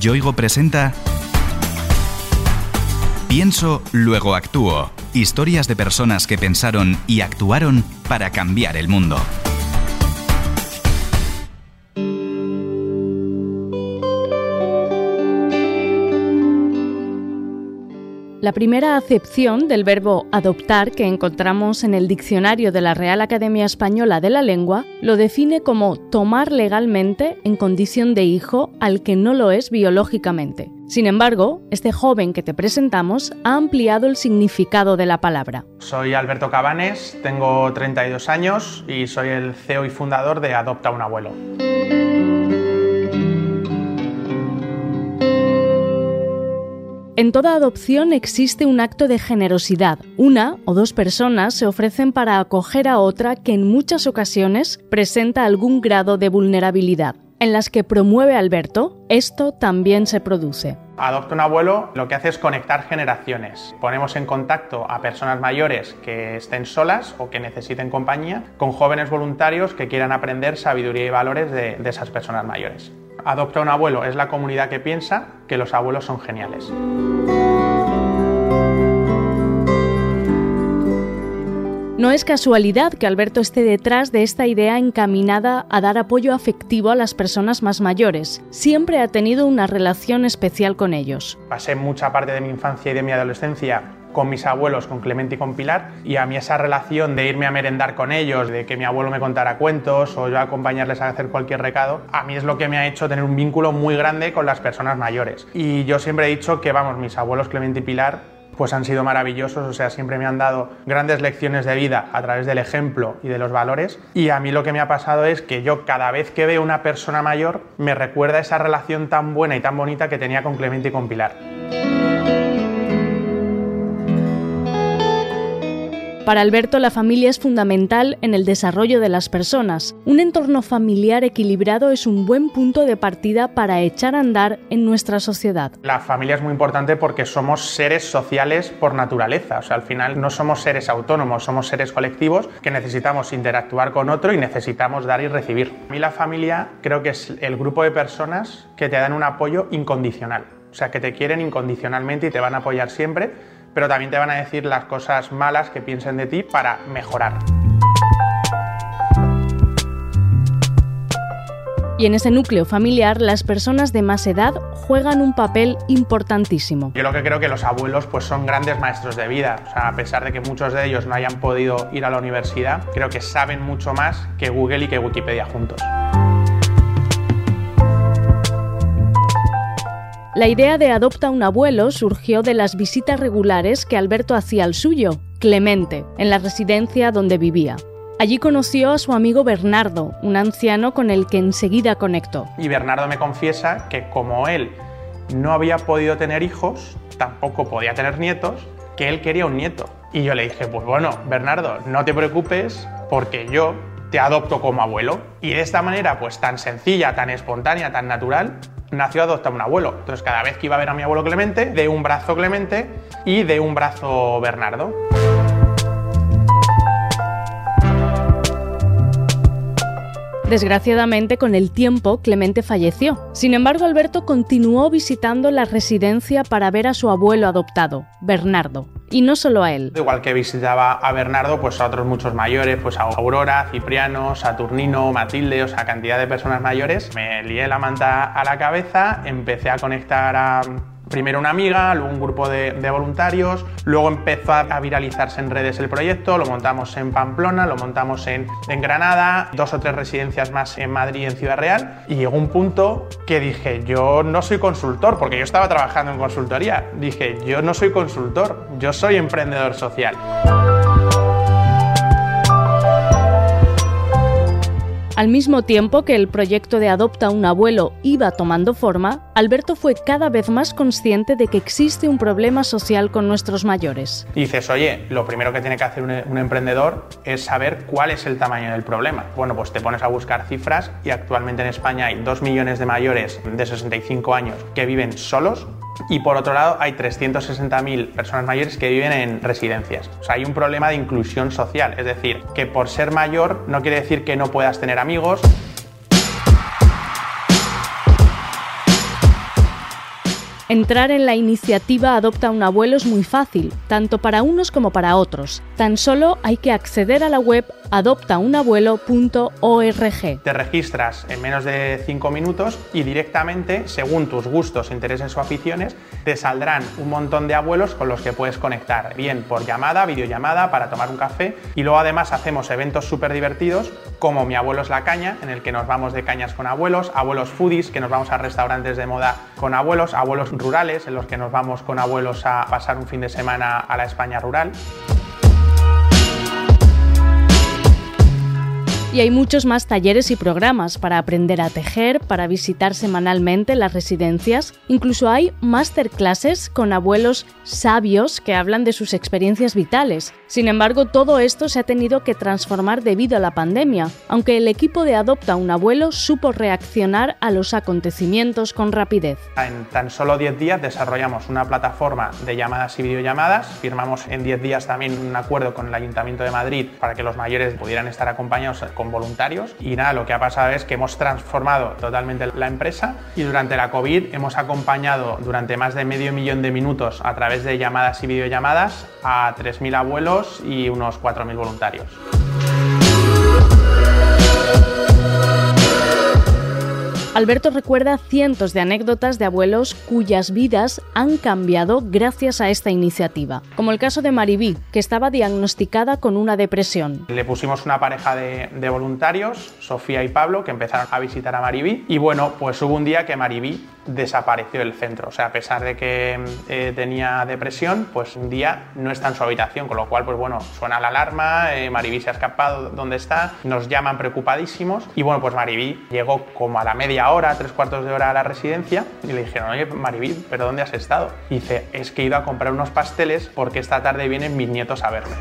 Yoigo presenta Pienso, luego actúo. Historias de personas que pensaron y actuaron para cambiar el mundo. La primera acepción del verbo adoptar que encontramos en el diccionario de la Real Academia Española de la Lengua lo define como tomar legalmente en condición de hijo al que no lo es biológicamente. Sin embargo, este joven que te presentamos ha ampliado el significado de la palabra. Soy Alberto Cabanes, tengo 32 años y soy el CEO y fundador de Adopta un abuelo. En toda adopción existe un acto de generosidad. Una o dos personas se ofrecen para acoger a otra que en muchas ocasiones presenta algún grado de vulnerabilidad. En las que promueve Alberto, esto también se produce. Adopta un abuelo lo que hace es conectar generaciones. Ponemos en contacto a personas mayores que estén solas o que necesiten compañía con jóvenes voluntarios que quieran aprender sabiduría y valores de, esas personas mayores. Adopta un abuelo es la comunidad que piensa que los abuelos son geniales. No es casualidad que Alberto esté detrás de esta idea encaminada a dar apoyo afectivo a las personas más mayores. Siempre ha tenido una relación especial con ellos. Pasé mucha parte de mi infancia y de mi adolescencia con mis abuelos, con Clemente y con Pilar, y a mí esa relación de irme a merendar con ellos, de que mi abuelo me contara cuentos o yo acompañarles a hacer cualquier recado, a mí es lo que me ha hecho tener un vínculo muy grande con las personas mayores. Y yo siempre he dicho que, vamos, mis abuelos Clemente y Pilar pues han sido maravillosos, o sea, siempre me han dado grandes lecciones de vida a través del ejemplo y de los valores. Y a mí lo que me ha pasado es que yo cada vez que veo una persona mayor me recuerda esa relación tan buena y tan bonita que tenía con Clemente y con Pilar. Para Alberto, la familia es fundamental en el desarrollo de las personas. Un entorno familiar equilibrado es un buen punto de partida para echar a andar en nuestra sociedad. La familia es muy importante porque somos seres sociales por naturaleza. O sea, al final no somos seres autónomos, somos seres colectivos que necesitamos interactuar con otro y necesitamos dar y recibir. A mí la familia creo que es el grupo de personas que te dan un apoyo incondicional. O sea, que te quieren incondicionalmente y te van a apoyar siempre pero también te van a decir las cosas malas que piensen de ti para mejorar. Y en ese núcleo familiar, las personas de más edad juegan un papel importantísimo. Yo lo que creo que los abuelos pues, son grandes maestros de vida. O sea, a pesar de que muchos de ellos no hayan podido ir a la universidad, creo que saben mucho más que Google y que Wikipedia juntos. La idea de adopta un abuelo surgió de las visitas regulares que Alberto hacía al suyo, Clemente, en la residencia donde vivía. Allí conoció a su amigo Bernardo, un anciano con el que enseguida conectó. Y Bernardo me confiesa que como él no había podido tener hijos, tampoco podía tener nietos, que él quería un nieto. Y yo le dije, pues bueno, Bernardo, no te preocupes porque yo te adopto como abuelo. Y de esta manera, pues tan sencilla, tan espontánea, tan natural, nació adopta un abuelo. Entonces cada vez que iba a ver a mi abuelo Clemente, de un brazo Clemente y de un brazo Bernardo. Desgraciadamente, con el tiempo, Clemente falleció. Sin embargo, Alberto continuó visitando la residencia para ver a su abuelo adoptado, Bernardo. Y no solo a él. Igual que visitaba a Bernardo, pues a otros muchos mayores, pues a Aurora, Cipriano, Saturnino, Matilde, o sea, cantidad de personas mayores. Me lié la manta a la cabeza, empecé a conectar a primero una amiga, luego un grupo de, voluntarios, luego empezó a viralizarse en redes el proyecto, lo montamos en Pamplona, lo montamos en, en Granada, dos o tres residencias más en Madrid y en Ciudad Real, y llegó un punto que dije, yo no soy consultor, porque yo estaba trabajando en consultoría, dije, yo no soy consultor, yo soy emprendedor social. Al mismo tiempo que el proyecto de Adopta un abuelo iba tomando forma, Alberto fue cada vez más consciente de que existe un problema social con nuestros mayores. dices, oye, lo primero que tiene que hacer un, emprendedor es saber cuál es el tamaño del problema. Bueno, pues te pones a buscar cifras y actualmente en España hay 2 millones de mayores de 65 años que viven solos y por otro lado, hay 360.000 personas mayores que viven en residencias. O sea, hay un problema de inclusión social. Es decir, que por ser mayor no quiere decir que no puedas tener amigos, Entrar en la iniciativa Adopta un abuelo es muy fácil, tanto para unos como para otros. Tan solo hay que acceder a la web adoptaunabuelo.org. Te registras en menos de 5 minutos y directamente, según tus gustos, intereses o aficiones, te saldrán un montón de abuelos con los que puedes conectar, bien por llamada, videollamada, para tomar un café. Y luego además hacemos eventos súper divertidos como Mi abuelo es la caña, en el que nos vamos de cañas con abuelos, abuelos foodies, que nos vamos a restaurantes de moda con abuelos, abuelos rurales, en los que nos vamos con abuelos a pasar un fin de semana a la España rural. Y hay muchos más talleres y programas para aprender a tejer, para visitar semanalmente las residencias. Incluso hay masterclasses con abuelos sabios que hablan de sus experiencias vitales. Sin embargo, todo esto se ha tenido que transformar debido a la pandemia, aunque el equipo de Adopta un Abuelo supo reaccionar a los acontecimientos con rapidez. En tan solo 10 días desarrollamos una plataforma de llamadas y videollamadas, firmamos en 10 días también un acuerdo con el Ayuntamiento de Madrid para que los mayores pudieran estar acompañados con voluntarios y nada, lo que ha pasado es que hemos transformado totalmente la empresa y durante la COVID hemos acompañado durante más de medio millón de minutos a través de llamadas y videollamadas a 3.000 abuelos y unos 4.000 voluntarios. Alberto recuerda cientos de anécdotas de abuelos cuyas vidas han cambiado gracias a esta iniciativa, como el caso de Maribí, que estaba diagnosticada con una depresión. Le pusimos una pareja de, voluntarios, Sofía y Pablo, que empezaron a visitar a Maribí y bueno, pues hubo un día que Maribí desapareció del centro, o sea, a pesar de que eh, tenía depresión, pues un día no está en su habitación, con lo cual, pues bueno, suena la alarma, eh, Maribí se ha escapado, ¿dónde está? Nos llaman preocupadísimos y bueno, pues Maribí llegó como a la media hora, tres cuartos de hora a la residencia y le dijeron, oye, Maribí, ¿pero dónde has estado? Y dice, es que he ido a comprar unos pasteles porque esta tarde vienen mis nietos a verme.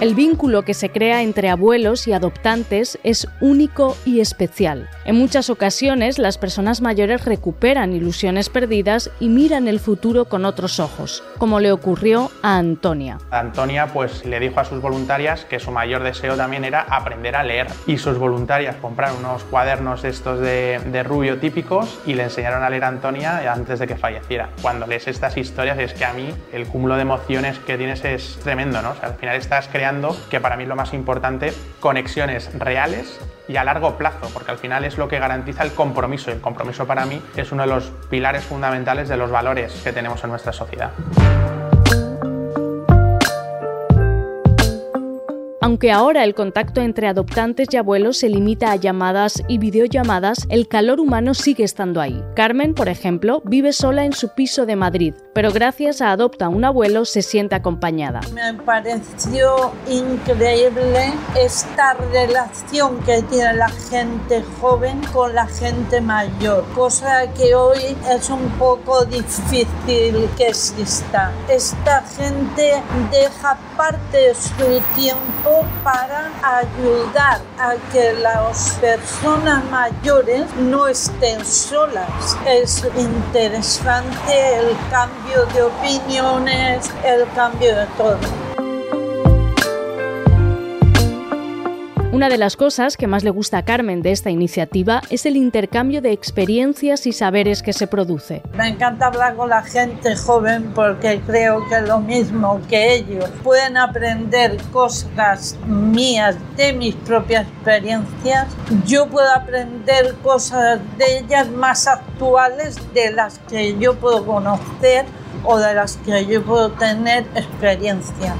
El vínculo que se crea entre abuelos y adoptantes es único y especial. En muchas ocasiones las personas mayores recuperan ilusiones perdidas y miran el futuro con otros ojos, como le ocurrió a Antonia. Antonia pues le dijo a sus voluntarias que su mayor deseo también era aprender a leer y sus voluntarias compraron unos cuadernos estos de, de rubio típicos y le enseñaron a leer a Antonia antes de que falleciera. Cuando lees estas historias es que a mí el cúmulo de emociones que tienes es tremendo, ¿no? al final estás creando que para mí es lo más importante, conexiones reales y a largo plazo, porque al final es lo que garantiza el compromiso y el compromiso para mí es uno de los pilares fundamentales de los valores que tenemos en nuestra sociedad. Aunque ahora el contacto entre adoptantes y abuelos se limita a llamadas y videollamadas, el calor humano sigue estando ahí. Carmen, por ejemplo, vive sola en su piso de Madrid, pero gracias a Adopta un abuelo se siente acompañada. Me pareció increíble esta relación que tiene la gente joven con la gente mayor, cosa que hoy es un poco difícil que exista. Esta gente deja parte de su tiempo para ayudar a que las personas mayores no estén solas. Es interesante el cambio de opiniones, el cambio de todo. Una de las cosas que más le gusta a Carmen de esta iniciativa es el intercambio de experiencias y saberes que se produce. Me encanta hablar con la gente joven porque creo que lo mismo que ellos pueden aprender cosas mías de mis propias experiencias, yo puedo aprender cosas de ellas más actuales de las que yo puedo conocer o de las que yo puedo tener experiencia.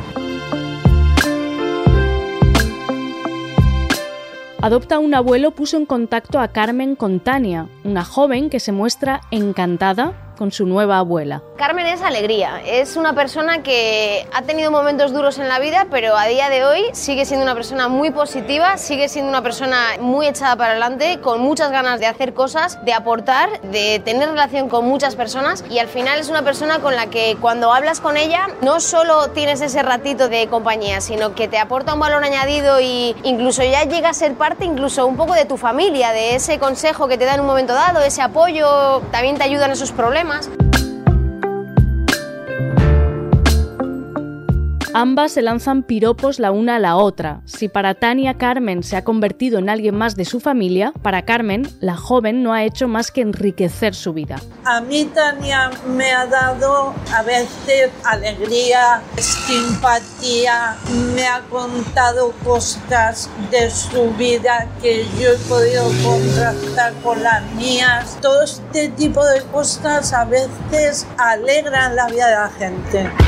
Adopta un abuelo puso en contacto a Carmen con Tania, una joven que se muestra encantada con su nueva abuela. Carmen es alegría, es una persona que ha tenido momentos duros en la vida, pero a día de hoy sigue siendo una persona muy positiva, sigue siendo una persona muy echada para adelante, con muchas ganas de hacer cosas, de aportar, de tener relación con muchas personas y al final es una persona con la que cuando hablas con ella no solo tienes ese ratito de compañía, sino que te aporta un valor añadido y incluso ya llega a ser parte incluso un poco de tu familia, de ese consejo que te da en un momento dado, ese apoyo, también te ayuda en esos problemas temas. Ambas se lanzan piropos la una a la otra. Si para Tania Carmen se ha convertido en alguien más de su familia, para Carmen, la joven no ha hecho más que enriquecer su vida. A mí Tania me ha dado a veces alegría, simpatía, me ha contado cosas de su vida que yo he podido contrastar con las mías. Todo este tipo de cosas a veces alegran la vida de la gente.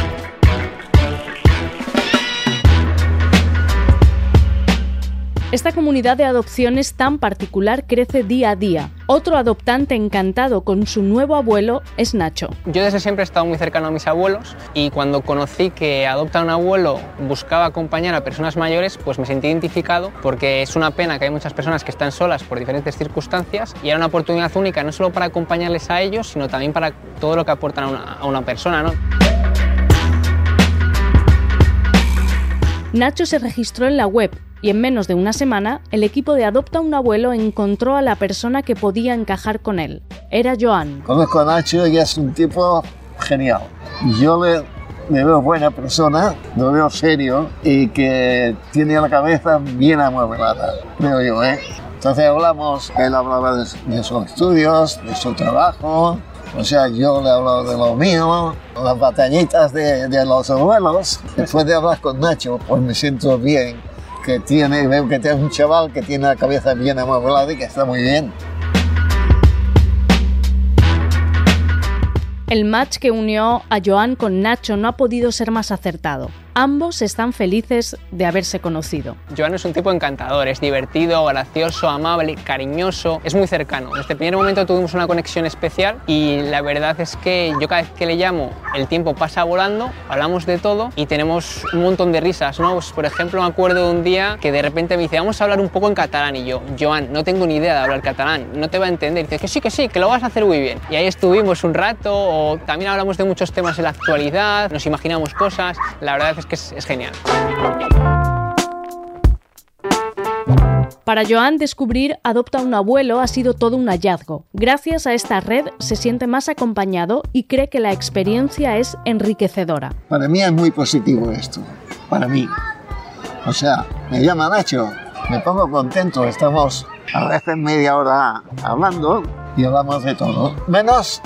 Esta comunidad de adopciones tan particular crece día a día. Otro adoptante encantado con su nuevo abuelo es Nacho. Yo desde siempre he estado muy cercano a mis abuelos y cuando conocí que Adopta un abuelo buscaba acompañar a personas mayores, pues me sentí identificado porque es una pena que hay muchas personas que están solas por diferentes circunstancias y era una oportunidad única no solo para acompañarles a ellos, sino también para todo lo que aportan a una, a una persona. ¿no? Nacho se registró en la web y en menos de una semana el equipo de Adopta un Abuelo encontró a la persona que podía encajar con él. Era Joan. Conozco a Nacho y es un tipo genial. Yo le, veo buena persona, lo veo serio y que tiene la cabeza bien amueblada, creo yo. ¿eh? Entonces hablamos, él hablaba de, de sus estudios, de su trabajo, o sea, yo le he hablado de lo mío, las batallitas de, de, los abuelos. Después de hablar con Nacho, pues me siento bien que tiene, veo que tiene un chaval que tiene la cabeza bien amueblada y que está muy bien. El match que unió a Joan con Nacho no ha podido ser más acertado. Ambos están felices de haberse conocido. Joan es un tipo encantador, es divertido, gracioso, amable, cariñoso, es muy cercano. Desde el primer momento tuvimos una conexión especial y la verdad es que yo cada vez que le llamo el tiempo pasa volando, hablamos de todo y tenemos un montón de risas. ¿no? Pues, por ejemplo, me acuerdo de un día que de repente me dice, vamos a hablar un poco en catalán y yo, Joan, no tengo ni idea de hablar catalán, no te va a entender. Y dice, que sí, que sí, que lo vas a hacer muy bien. Y ahí estuvimos un rato, o también hablamos de muchos temas en la actualidad, nos imaginamos cosas, la verdad es que es, es genial. Para Joan, descubrir Adopta un abuelo ha sido todo un hallazgo. Gracias a esta red se siente más acompañado y cree que la experiencia es enriquecedora. Para mí es muy positivo esto, para mí. O sea, me llama Nacho, me pongo contento, estamos a veces media hora hablando y hablamos de todo, menos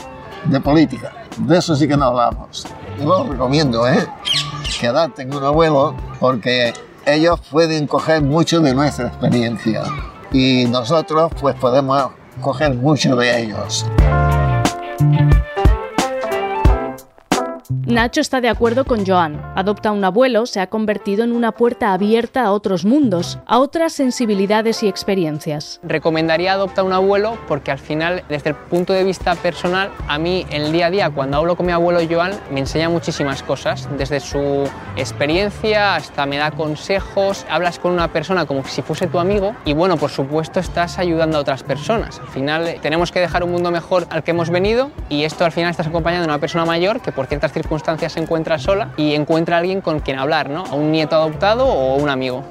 de política. De eso sí que no hablamos. Yo lo recomiendo, ¿eh? Quedarte en un abuelo porque ellos pueden coger mucho de nuestra experiencia y nosotros pues podemos coger mucho de ellos. Nacho está de acuerdo con Joan. Adopta un abuelo se ha convertido en una puerta abierta a otros mundos, a otras sensibilidades y experiencias. Recomendaría Adopta un abuelo porque al final, desde el punto de vista personal, a mí en el día a día, cuando hablo con mi abuelo Joan, me enseña muchísimas cosas, desde su experiencia hasta me da consejos, hablas con una persona como si fuese tu amigo y bueno, por supuesto estás ayudando a otras personas. Al final tenemos que dejar un mundo mejor al que hemos venido y esto al final estás acompañando a una persona mayor que por ciertas circunstancias se encuentra sola y encuentra a alguien con quien hablar, ¿no? A un nieto adoptado o un amigo.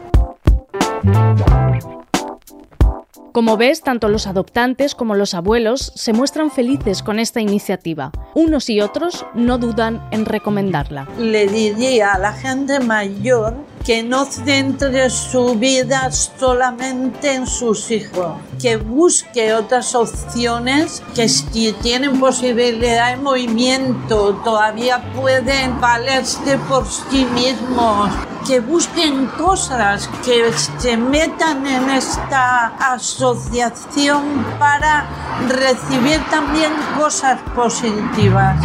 Como ves, tanto los adoptantes como los abuelos se muestran felices con esta iniciativa. Unos y otros no dudan en recomendarla. Le diría a la gente mayor que no centre su vida solamente en sus hijos, que busque otras opciones, que si tienen posibilidad de movimiento todavía pueden valerse por sí mismos, que busquen cosas, que se metan en esta asociación para recibir también cosas positivas.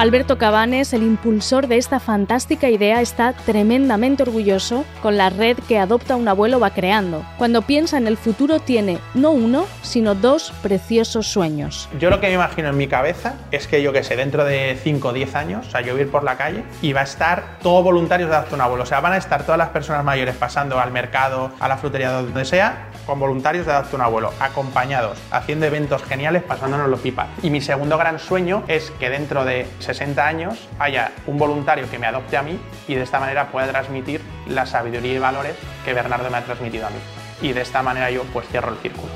Alberto Cabanes, el impulsor de esta fantástica idea, está tremendamente orgulloso con la red que Adopta un abuelo va creando. Cuando piensa en el futuro tiene no uno, sino dos preciosos sueños. Yo lo que me imagino en mi cabeza es que yo que sé, dentro de 5 o 10 años, o sea, yo ir por la calle y va a estar todo voluntarios de Adopta un abuelo. O sea, van a estar todas las personas mayores pasando al mercado, a la frutería, donde sea, con voluntarios de Adopta un abuelo, acompañados, haciendo eventos geniales, pasándonos los pipas. Y mi segundo gran sueño es que dentro de 60 años haya un voluntario que me adopte a mí y de esta manera pueda transmitir la sabiduría y valores que Bernardo me ha transmitido a mí. Y de esta manera yo pues cierro el círculo.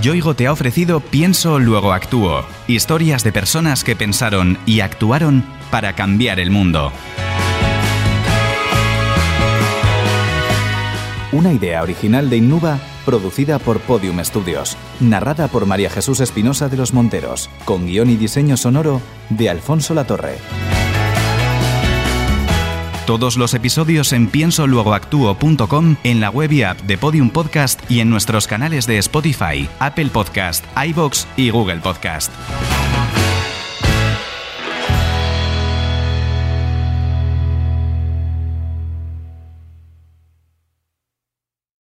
Yoigo te ha ofrecido Pienso, luego actúo. Historias de personas que pensaron y actuaron para cambiar el mundo. Una idea original de Innuba, producida por Podium Studios, narrada por María Jesús Espinosa de los Monteros, con guion y diseño sonoro de Alfonso Latorre. Todos los episodios en piensoluegoactuo.com, en la web y app de Podium Podcast y en nuestros canales de Spotify, Apple Podcast, iBox y Google Podcast.